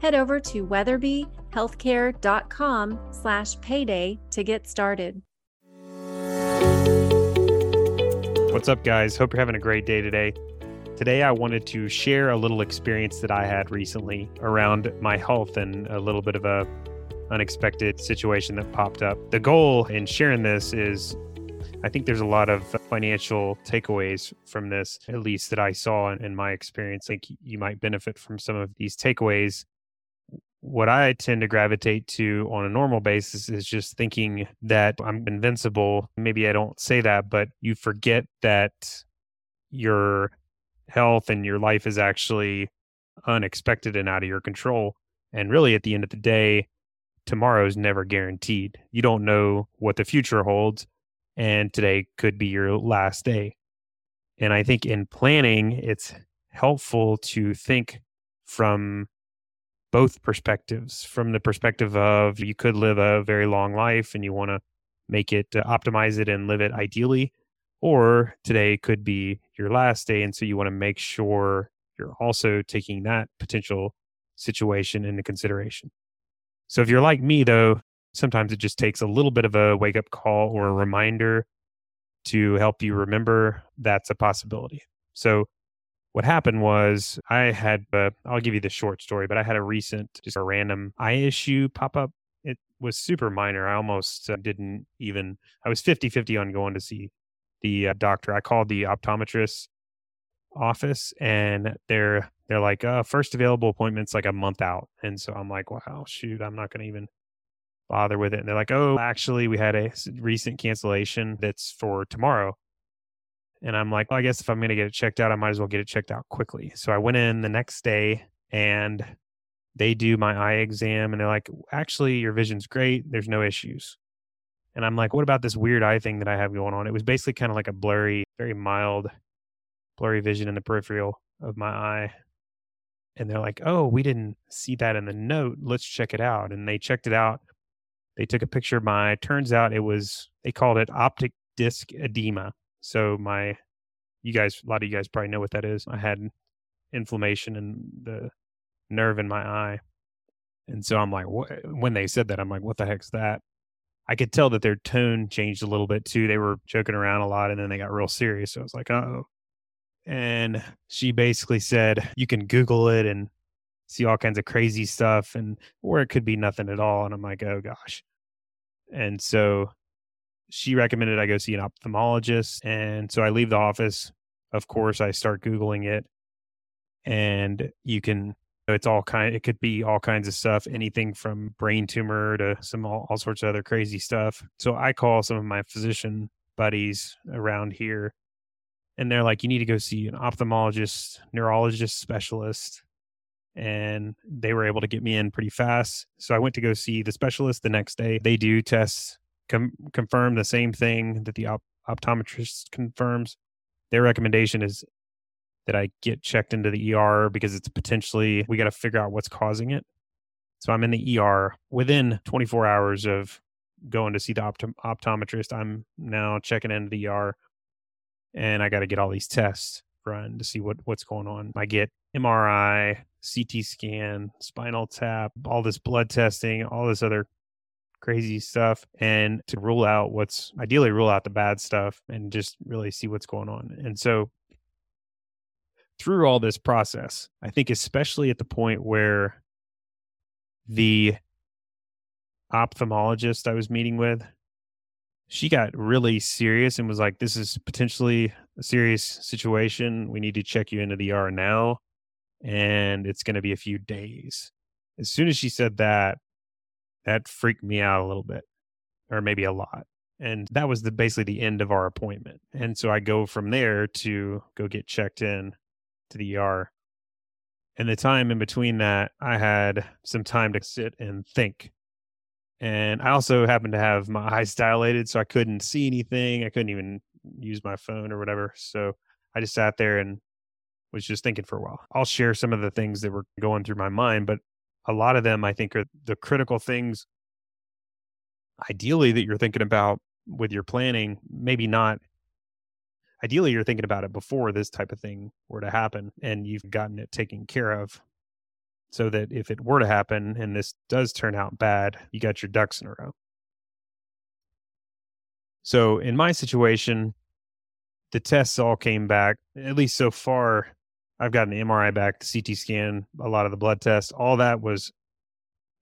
head over to weatherbyhealthcare.com slash payday to get started. What's up, guys? Hope you're having a great day today. Today, I wanted to share a little experience that I had recently around my health and a little bit of a unexpected situation that popped up. The goal in sharing this is I think there's a lot of financial takeaways from this, at least that I saw in, in my experience. I think you might benefit from some of these takeaways. What I tend to gravitate to on a normal basis is just thinking that I'm invincible. Maybe I don't say that, but you forget that your health and your life is actually unexpected and out of your control. And really, at the end of the day, tomorrow is never guaranteed. You don't know what the future holds, and today could be your last day. And I think in planning, it's helpful to think from both perspectives from the perspective of you could live a very long life and you want to make it uh, optimize it and live it ideally or today could be your last day and so you want to make sure you're also taking that potential situation into consideration so if you're like me, though, sometimes it just takes a little bit of a wake up call or a reminder to help you remember that's a possibility. So what happened was I had, uh, I'll give you the short story, but I had a recent, just a random eye issue pop up. It was super minor. I almost uh, didn't even, I was 50 50 on going to see the uh, doctor. I called the optometrist office and they're they're like uh first available appointments like a month out and so i'm like wow shoot i'm not going to even bother with it and they're like oh actually we had a recent cancellation that's for tomorrow and i'm like well, i guess if i'm going to get it checked out i might as well get it checked out quickly so i went in the next day and they do my eye exam and they're like actually your vision's great there's no issues and i'm like what about this weird eye thing that i have going on it was basically kind of like a blurry very mild blurry vision in the peripheral of my eye. And they're like, oh, we didn't see that in the note. Let's check it out. And they checked it out. They took a picture of my, turns out it was, they called it optic disc edema. So my, you guys, a lot of you guys probably know what that is. I had inflammation in the nerve in my eye. And so I'm like, what? when they said that, I'm like, what the heck's that? I could tell that their tone changed a little bit too. They were joking around a lot and then they got real serious. So I was like, oh and she basically said you can google it and see all kinds of crazy stuff and or it could be nothing at all and i'm like oh gosh and so she recommended i go see an ophthalmologist and so i leave the office of course i start googling it and you can it's all kind it could be all kinds of stuff anything from brain tumor to some all, all sorts of other crazy stuff so i call some of my physician buddies around here and they're like, you need to go see an ophthalmologist, neurologist specialist. And they were able to get me in pretty fast. So I went to go see the specialist the next day. They do tests, com- confirm the same thing that the op- optometrist confirms. Their recommendation is that I get checked into the ER because it's potentially, we got to figure out what's causing it. So I'm in the ER within 24 hours of going to see the opt- optometrist. I'm now checking into the ER and I got to get all these tests run to see what what's going on. I get MRI, CT scan, spinal tap, all this blood testing, all this other crazy stuff and to rule out what's ideally rule out the bad stuff and just really see what's going on. And so through all this process, I think especially at the point where the ophthalmologist I was meeting with she got really serious and was like, "This is potentially a serious situation. We need to check you into the ER now, and it's going to be a few days." As soon as she said that, that freaked me out a little bit, or maybe a lot. And that was the basically the end of our appointment. And so I go from there to go get checked in to the ER. And the time in between that, I had some time to sit and think. And I also happened to have my eyes dilated, so I couldn't see anything. I couldn't even use my phone or whatever. So I just sat there and was just thinking for a while. I'll share some of the things that were going through my mind, but a lot of them I think are the critical things ideally that you're thinking about with your planning, maybe not ideally you're thinking about it before this type of thing were to happen and you've gotten it taken care of so that if it were to happen and this does turn out bad, you got your ducks in a row. So in my situation, the tests all came back, at least so far. I've gotten the MRI back, CT scan, a lot of the blood tests, all that was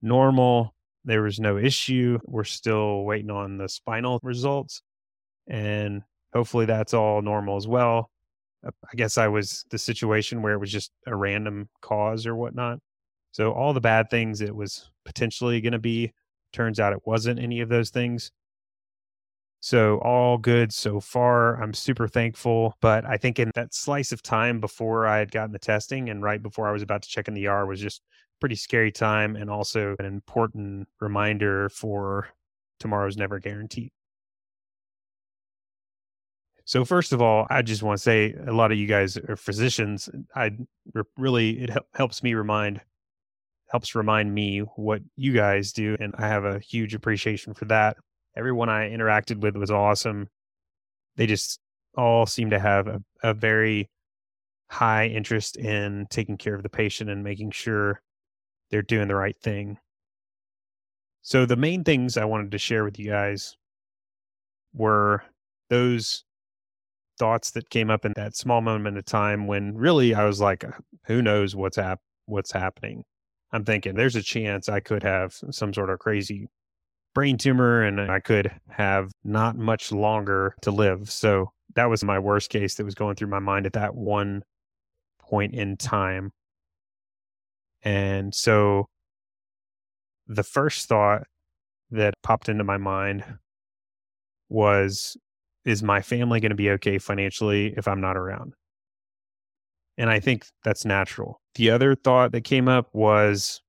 normal. There was no issue. We're still waiting on the spinal results. And hopefully that's all normal as well. Uh, I guess I was the situation where it was just a random cause or whatnot. So all the bad things it was potentially going to be turns out it wasn't any of those things. So all good so far. I'm super thankful. But I think in that slice of time before I had gotten the testing and right before I was about to check in the ER was just pretty scary time and also an important reminder for tomorrow's never guaranteed. So first of all, I just want to say a lot of you guys are physicians. I really it helps me remind helps remind me what you guys do and I have a huge appreciation for that. Everyone I interacted with was awesome. They just all seem to have a, a very high interest in taking care of the patient and making sure they're doing the right thing. So the main things I wanted to share with you guys were those thoughts that came up in that small moment of time when really I was like, who knows what's hap- what's happening. I'm thinking there's a chance I could have some sort of crazy brain tumor and I could have not much longer to live. So that was my worst case that was going through my mind at that one point in time. And so the first thought that popped into my mind was is my family going to be okay financially if I'm not around? And I think that's natural. The other thought that came up was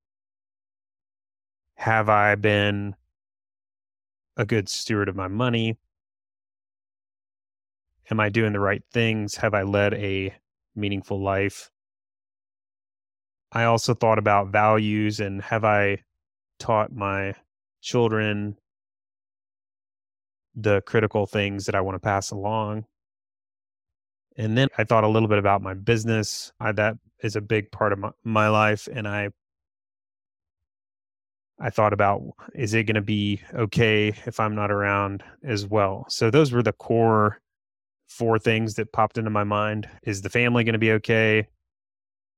have I been a good steward of my money? Am I doing the right things? Have I led a meaningful life? I also thought about values and have I taught my children the critical things that I want to pass along. And then I thought a little bit about my business. I, that is a big part of my, my life. And I I thought about is it going to be okay if I'm not around as well? So those were the core four things that popped into my mind. Is the family going to be okay?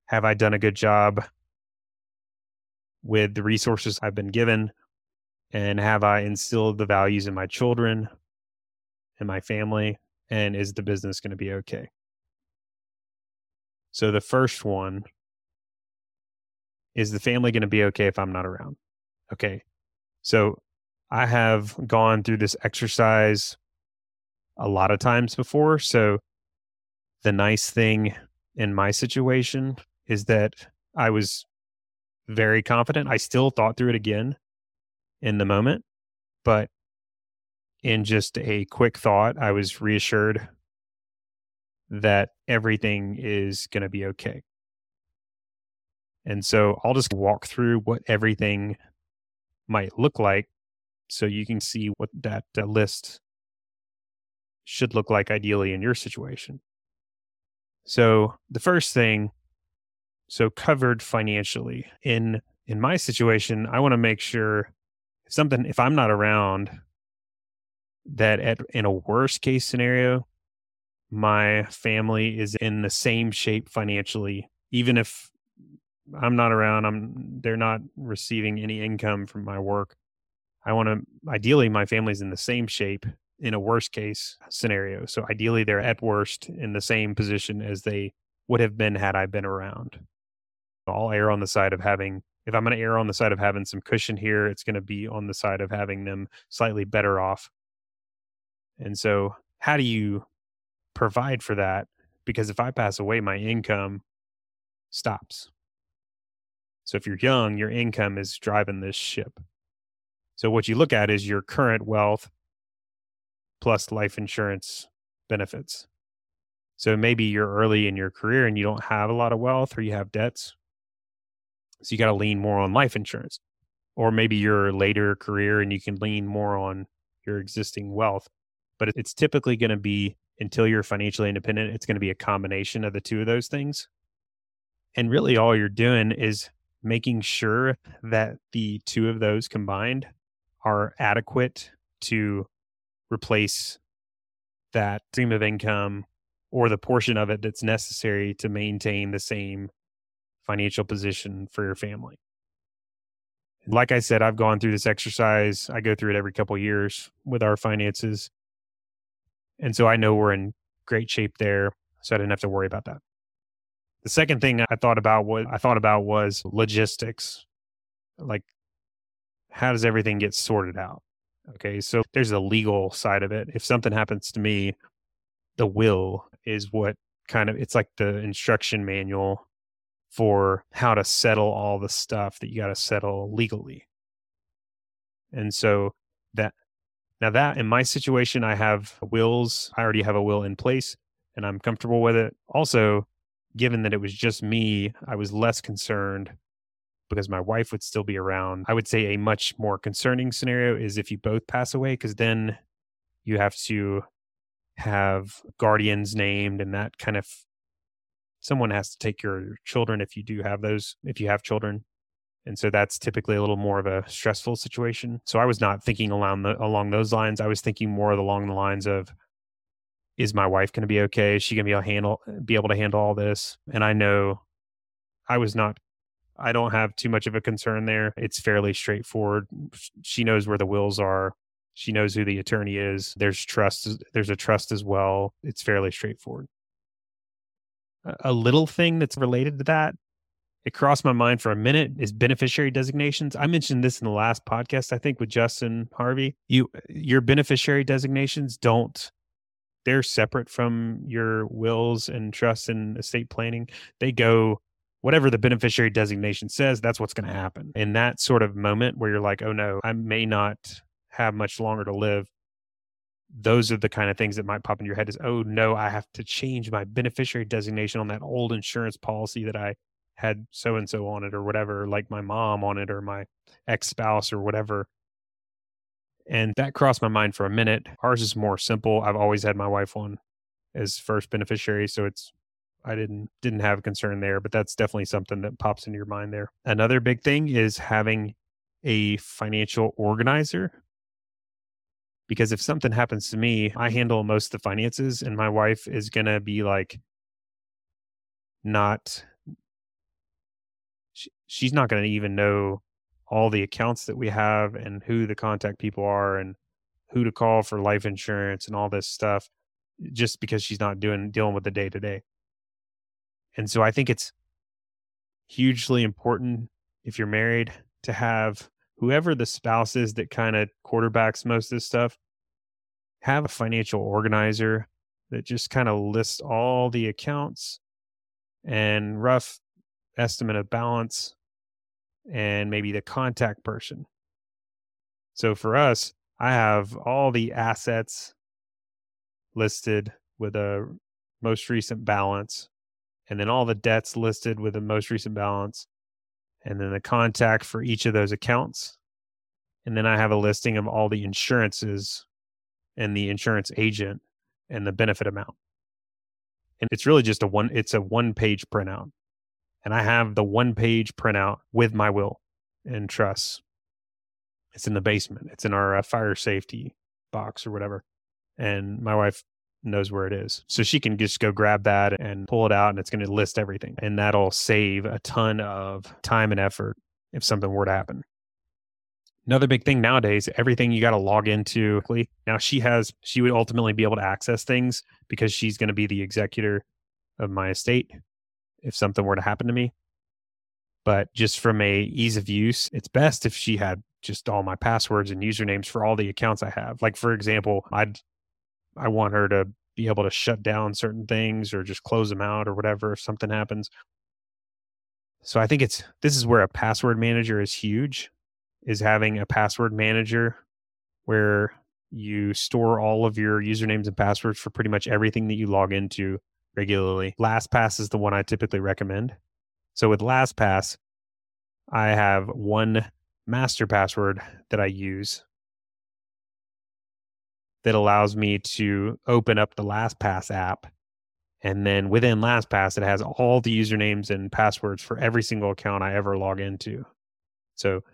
Have I done a good job with the resources I've been given? And have I instilled the values in my children and my family? And is the business going to be okay? So the first one is the family going to be okay if I'm not around? Okay. So I have gone through this exercise a lot of times before. So the nice thing in my situation is that I was very confident. I still thought through it again in the moment, but in just a quick thought, I was reassured that everything is going to be okay. And so I'll just walk through what everything might look like so you can see what that uh, list should look like ideally in your situation. So the first thing so covered financially in in my situation I want to make sure something if I'm not around that at in a worst case scenario my family is in the same shape financially even if I'm not around I'm they're not receiving any income from my work I want to ideally my family's in the same shape in a worst case scenario so ideally they're at worst in the same position as they would have been had I been around I'll err on the side of having if I'm going to err on the side of having some cushion here, it's going to be on the side of having them slightly better off. And so, how do you provide for that? Because if I pass away, my income stops. So if you're young, your income is driving this ship. So what you look at is your current wealth plus life insurance benefits. So maybe you're early in your career and you don't have a lot of wealth or you have debts. So you got to lean more on life insurance. Or maybe you're later career and you can lean more on your existing wealth. But it's typically going to be until you're financially independent, it's going to be a combination of the two of those things. And really all you're doing is making sure that the two of those combined are adequate to replace that stream of income or the portion of it that's necessary to maintain the same financial position for your family. Like I said, I've gone through this exercise. I go through it every couple years with our finances. And so I know we're in great shape there. So I didn't have to worry about that. The second thing I thought about what I thought about was logistics. Like how does everything get sorted out? Okay. So there's a legal side of it. If something happens to me, the will is what kind of it's like the instruction manual for how to settle all the stuff that you got to settle legally. And so that now that in my situation I have wills, I already have a will in place and I'm comfortable with it. Also, given that it was just me, I was less concerned because my wife would still be around. I would say a much more concerning scenario is if you both pass away because then you have to have guardians named and that kind of someone has to take your children if you do have those if you have children. And so that's typically a little more of a stressful situation. So i was not thinking along the, along those lines. I was thinking more along the lines of is my wife going to be okay is she going to be able to handle be able to handle all this and i know i was not i don't have too much of a concern there it's fairly straightforward she knows where the wills are she knows who the attorney is. There's trust. There's a trust as well. It's fairly straightforward. A little thing that's related to that, it crossed my mind for a minute, is beneficiary designations. I mentioned this in the last podcast, I think, with Justin Harvey. You your beneficiary designations don't they're separate from your wills and trusts and estate planning. They go whatever the beneficiary designation says, that's what's going to happen. In that sort of moment where you're like, oh no, I may not have much longer to live those are the kind of things that might pop in your head is oh no i have to change my beneficiary designation on that old insurance policy that i had so and so on it or whatever like my mom on it or my ex-spouse or whatever and that crossed my mind for a minute. Ours is more simple. I've always had my wife on as first beneficiary so it's i didn't didn't have a concern there but that's definitely something that pops into your mind there. Another big thing is having a financial organizer. Because if something happens to me, I handle most of the finances, and my wife is going to be like, not, she, she's not going to even know all the accounts that we have and who the contact people are and who to call for life insurance and all this stuff just because she's not doing dealing with the day to day. And so I think it's hugely important if you're married to have whoever the spouse is that kind of quarterbacks most of this stuff, have a financial organizer that just kind of lists all the accounts and rough estimate of balance and maybe the contact person. So for us, I have all the assets listed with a most recent balance and then all the debts listed with the most recent balance and then the contact for each of those accounts. And then I have a listing of all the insurances and the insurance agent and the benefit amount. And it's really just a one it's a one page printout. And I have the one page printout with my will and trust. It's in the basement. It's in our uh, fire safety box or whatever. And my wife knows where it is. So she can just go grab that and pull it out and it's going to list everything. And that'll save a ton of time and effort if something were to happen. Another big thing nowadays, everything you got to log into. Now she has, she would ultimately be able to access things because she's going to be the executor of my estate if something were to happen to me. But just from a ease of use, it's best if she had just all my passwords and usernames for all the accounts I have. Like for example, I'd I want her to be able to shut down certain things or just close them out or whatever if something happens. So I think it's this is where a password manager is huge is having a password manager where you store all of your usernames and passwords for pretty much everything that you log into regularly. LastPass is the one I typically recommend. So with LastPass, I have one master password that I use that allows me to open up the LastPass app. And then within LastPass, it has all the usernames and passwords for every single account I ever log into. So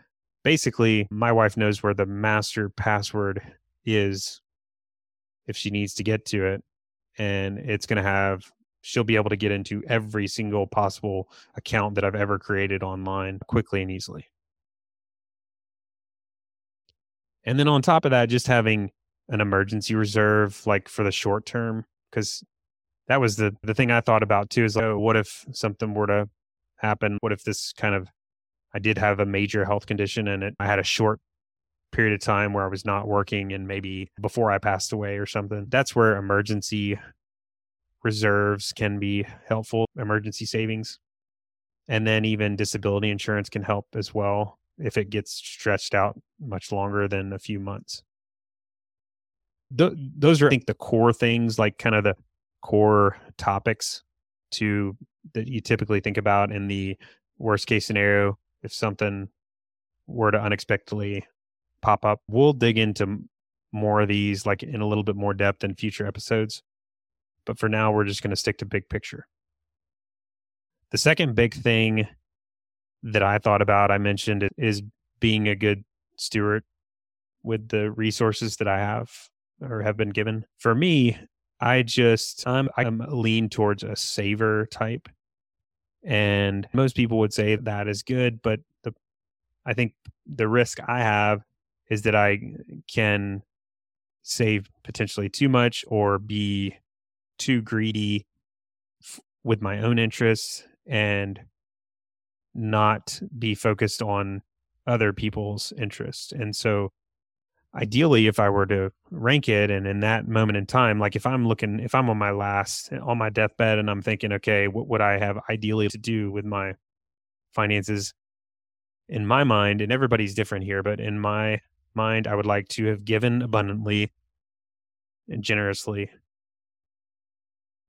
basically, my wife knows where the master password is if she needs to get to it. And it's going to have, she'll be able to get into every single possible account that I've ever created online quickly and easily. And then on top of that, just having an emergency reserve, like for the short term, because that was the the thing I thought about too. Is like, oh, what if something were to happen? What if this kind of I did have a major health condition and it, I had a short period of time where I was not working and maybe before I passed away or something. That's where emergency reserves can be helpful, emergency savings. And then even disability insurance can help as well if it gets stretched out much longer than a few months. Th- those are, I think, the core things, like kind of the core topics to that you typically think about in the worst case scenario if something were to unexpectedly pop up. We'll dig into more of these like in a little bit more depth in future episodes. But for now, we're just going to stick to big picture. The second big thing that I thought about, I mentioned, is being a good steward with the resources that I have or have been given. For me, I just I'm I'm lean towards a saver type. And most people would say that is good, but the I think the risk I have is that I can save potentially too much or be too greedy f- with my own interests and not be focused on other people's interests. And so ideally if I were to rank it and in that moment in time, like if I'm looking if I'm on my last on my deathbed and I'm thinking, okay, what would I have ideally to do with my finances? In my mind, and everybody's different here, but in my mind, I would like to have given abundantly and generously.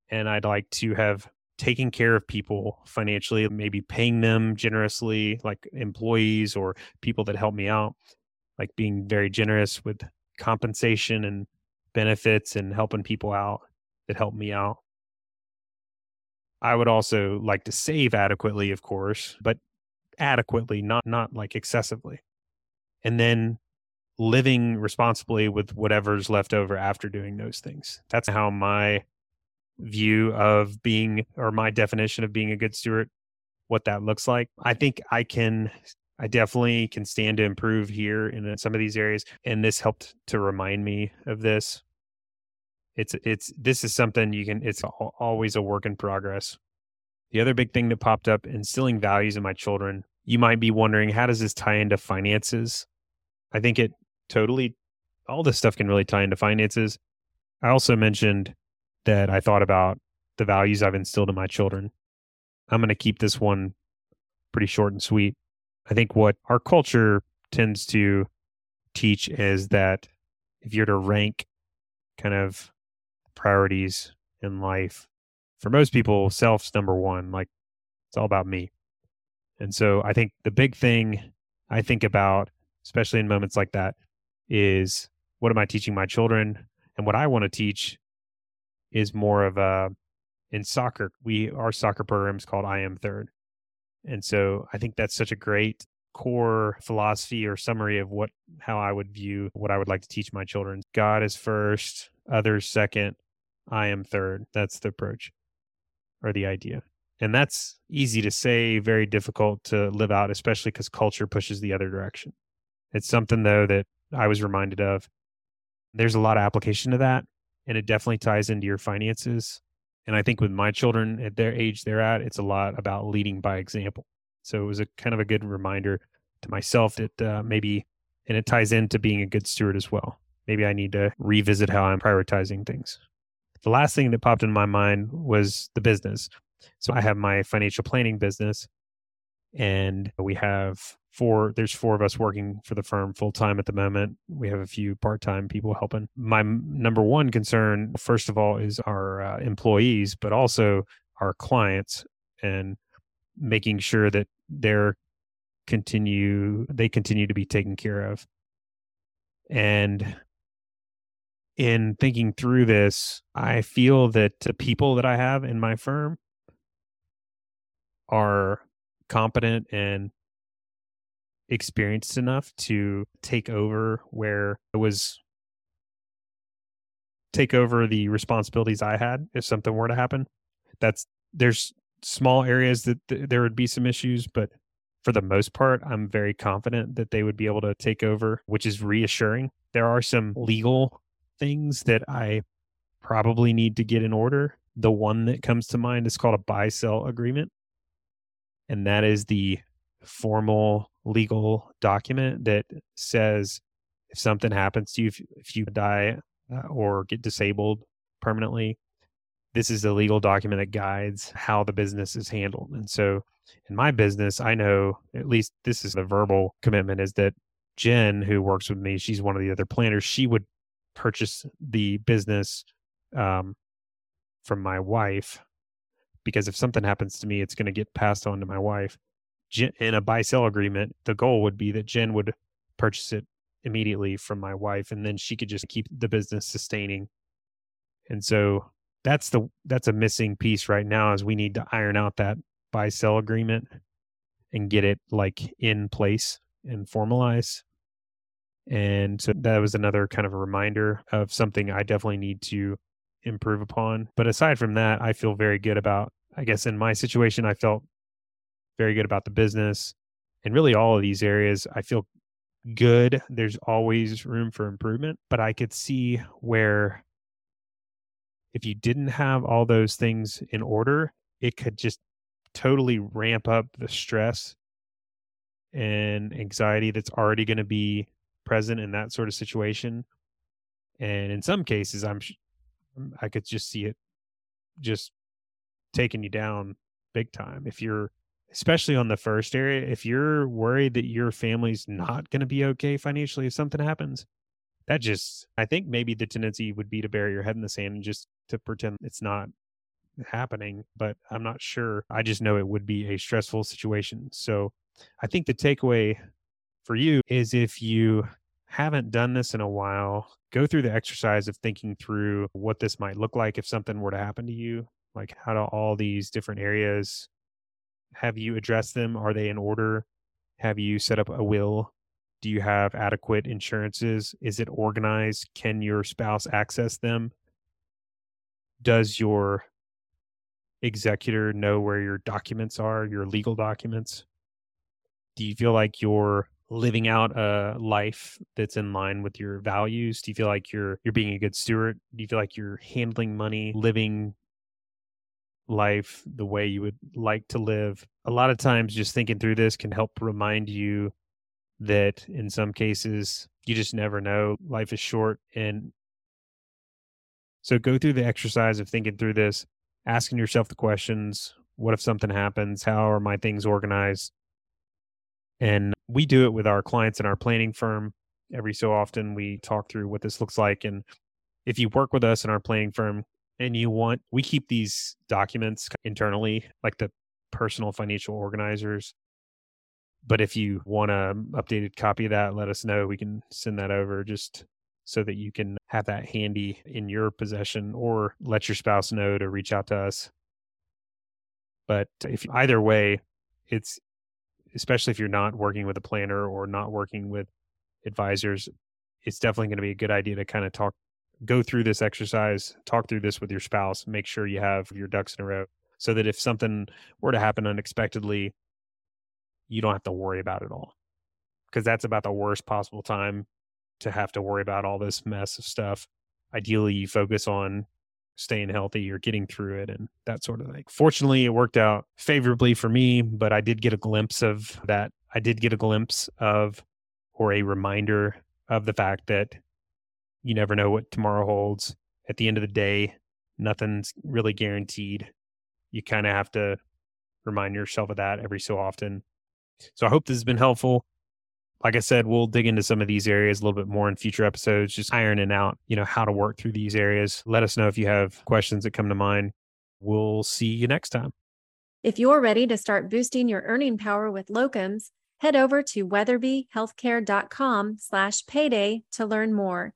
And I'd like to have taken care of people financially, maybe paying them generously, like employees or people that help me out, like being very generous with compensation and benefits and helping people out that help me out. I would also like to save adequately, of course, but adequately, not not like excessively. And then living responsibly with whatever's left over after doing those things. That's how my view of being or my definition of being a good steward what that looks like. I think I can I definitely can stand to improve here in uh, some of these areas and this helped to remind me of this. It's it's this is something you can it's always a work in progress. The other big thing that popped up instilling values in my children. You might be wondering how does this tie into finances? I think it totally all this stuff can really tie into finances. I also mentioned that I thought about the values I've instilled in my children. I'm going to keep this one pretty short and sweet. I think what our culture tends to teach is that if you're to rank kind of priorities in life, for most people, self's number one. Like it's all about me. And so I think the big thing I think about, especially in moments like that, is what am I teaching my children? And what I want to teach is more of a in soccer. We our soccer program is called I Am Third. And so I think that's such a great core philosophy or summary of what how I would view what I would like to teach my children. God is first, others second, I am third. That's the approach or the idea. And that's easy to say, very difficult to live out, especially because culture pushes the other direction. It's something though that I was reminded of. There's a lot of application to that, and it definitely ties into your finances. And I think with my children at their age they're at, it's a lot about leading by example. So it was a kind of a good reminder to myself that uh, maybe, and it ties into being a good steward as well. Maybe I need to revisit how I'm prioritizing things. The last thing that popped in my mind was the business. So I have my financial planning business, and we have four there's four of us working for the firm full time at the moment. We have a few part-time people helping. My number one concern first of all is our uh, employees but also our clients and making sure that they're continue they continue to be taken care of. And in thinking through this i feel that the people that i have in my firm are competent and experienced enough to take over where it was take over the responsibilities I had if something were to happen. That's there's small areas that th- there would be some issues, but for the most part, I'm very confident that they would be able to take over, which is reassuring. There are some legal things that I probably need to get in order. The one that comes to mind is called a buy sell agreement and that is the formal legal document that says if something happens to you, if, if you die uh, or get disabled permanently, this is the legal document that guides how the business is handled. And so in my business, I know at least this is the verbal commitment is that Jen, who works with me, she's one of the other planners, she would purchase the business um, from my wife because if something happens to me, it's going to get passed on to my wife. In a buy sell agreement, the goal would be that Jen would purchase it immediately from my wife, and then she could just keep the business sustaining. And so that's the that's a missing piece right now is we need to iron out that buy sell agreement and get it like in place and formalize. And so that was another kind of a reminder of something I definitely need to improve upon. But aside from that, I feel very good about, I guess in my situation, I felt very good about the business and really all of these areas. I feel good. There's always room for improvement, but I could see where if you didn't have all those things in order, it could just totally ramp up the stress and anxiety that's already going to be present in that sort of situation. And in some cases, I'm Mm, I could just see it just taking you down big time. If you're, especially on the first area, if you're worried that your family's not going to be okay financially if something happens, that just, I think maybe the tendency would be to bury your head in the sand and just to pretend it's not happening, but I'm not sure. I just know it would be a stressful situation. So I think the takeaway for you is if you haven't done this in a while, go through the exercise of thinking through what this might look like if something were to happen to you. Like, how do all these different areas have you addressed them? Are they in order? Have you set up a will? Do you have adequate insurances? Is it organized? Can your spouse access them? Does your executor know where your documents are, your legal documents? Do you feel like you're living out a life that's in line with your values? Do you feel like you're you're being a good steward? Do you feel like you're handling money, living life the way you would like to live? A lot of times just thinking through this can help remind you that in some cases you just never know. Life is short and so go through the exercise of thinking through this, asking yourself the questions, what if something happens? How are my things organized? And we do it with our clients in our planning firm. Every so often, we talk through what this looks like. And if you work with us in our planning firm and you want, we keep these documents internally, like the personal financial organizers. But if you want a um, updated copy of that, let us know. We can send that over just so that you can have that handy in your possession or let your spouse know to reach out to us. But if either way, it's especially if you're not working with a planner or not working with advisors, it's definitely going to be a good idea to kind of talk, go through this exercise, talk through this with your spouse, make sure you have your ducks in a row so that if something were to happen unexpectedly, you don't have to worry about it all. Because that's about the worst possible time to have to worry about all this mess of stuff. Ideally, you focus on staying healthy or getting through it and that sort of thing. Fortunately, it worked out favorably for me, but I did get a glimpse of that. I did get a glimpse of or a reminder of the fact that you never know what tomorrow holds. At the end of the day, nothing's really guaranteed. You kind of have to remind yourself of that every so often. So I hope this has been helpful. Like I said, we'll dig into some of these areas a little bit more in future episodes, just ironing out, you know, how to work through these areas. Let us know if you have questions that come to mind. We'll see you next time. If you're ready to start boosting your earning power with locums, head over to weatherbyhealthcare.com slash payday to learn more.